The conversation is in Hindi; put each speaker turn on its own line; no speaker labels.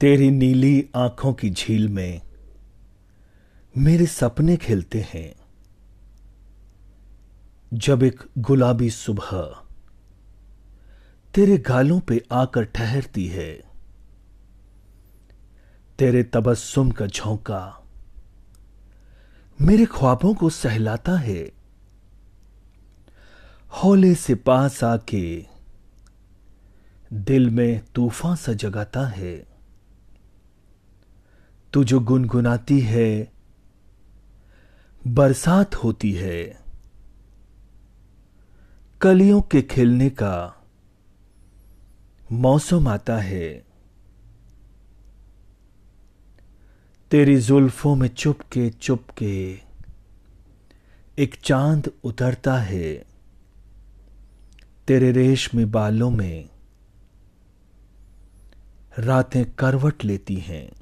तेरी नीली आँखों की झील में मेरे सपने खिलते हैं। जब एक गुलाबी सुबह तेरे गालों पे आकर ठहरती है, तेरे तबस्सुम का झोंका मेरे ख्वाबों को सहलाता है। हौले से पास आके दिल में तूफ़ान सा जगाता है। तू जो गुनगुनाती है, बरसात होती है। कलियों के खिलने का मौसम आता है। तेरी जुल्फों में चुपके चुपके एक चाँद उतरता है। तेरे रेशमी बालों में रातें करवट लेती हैं।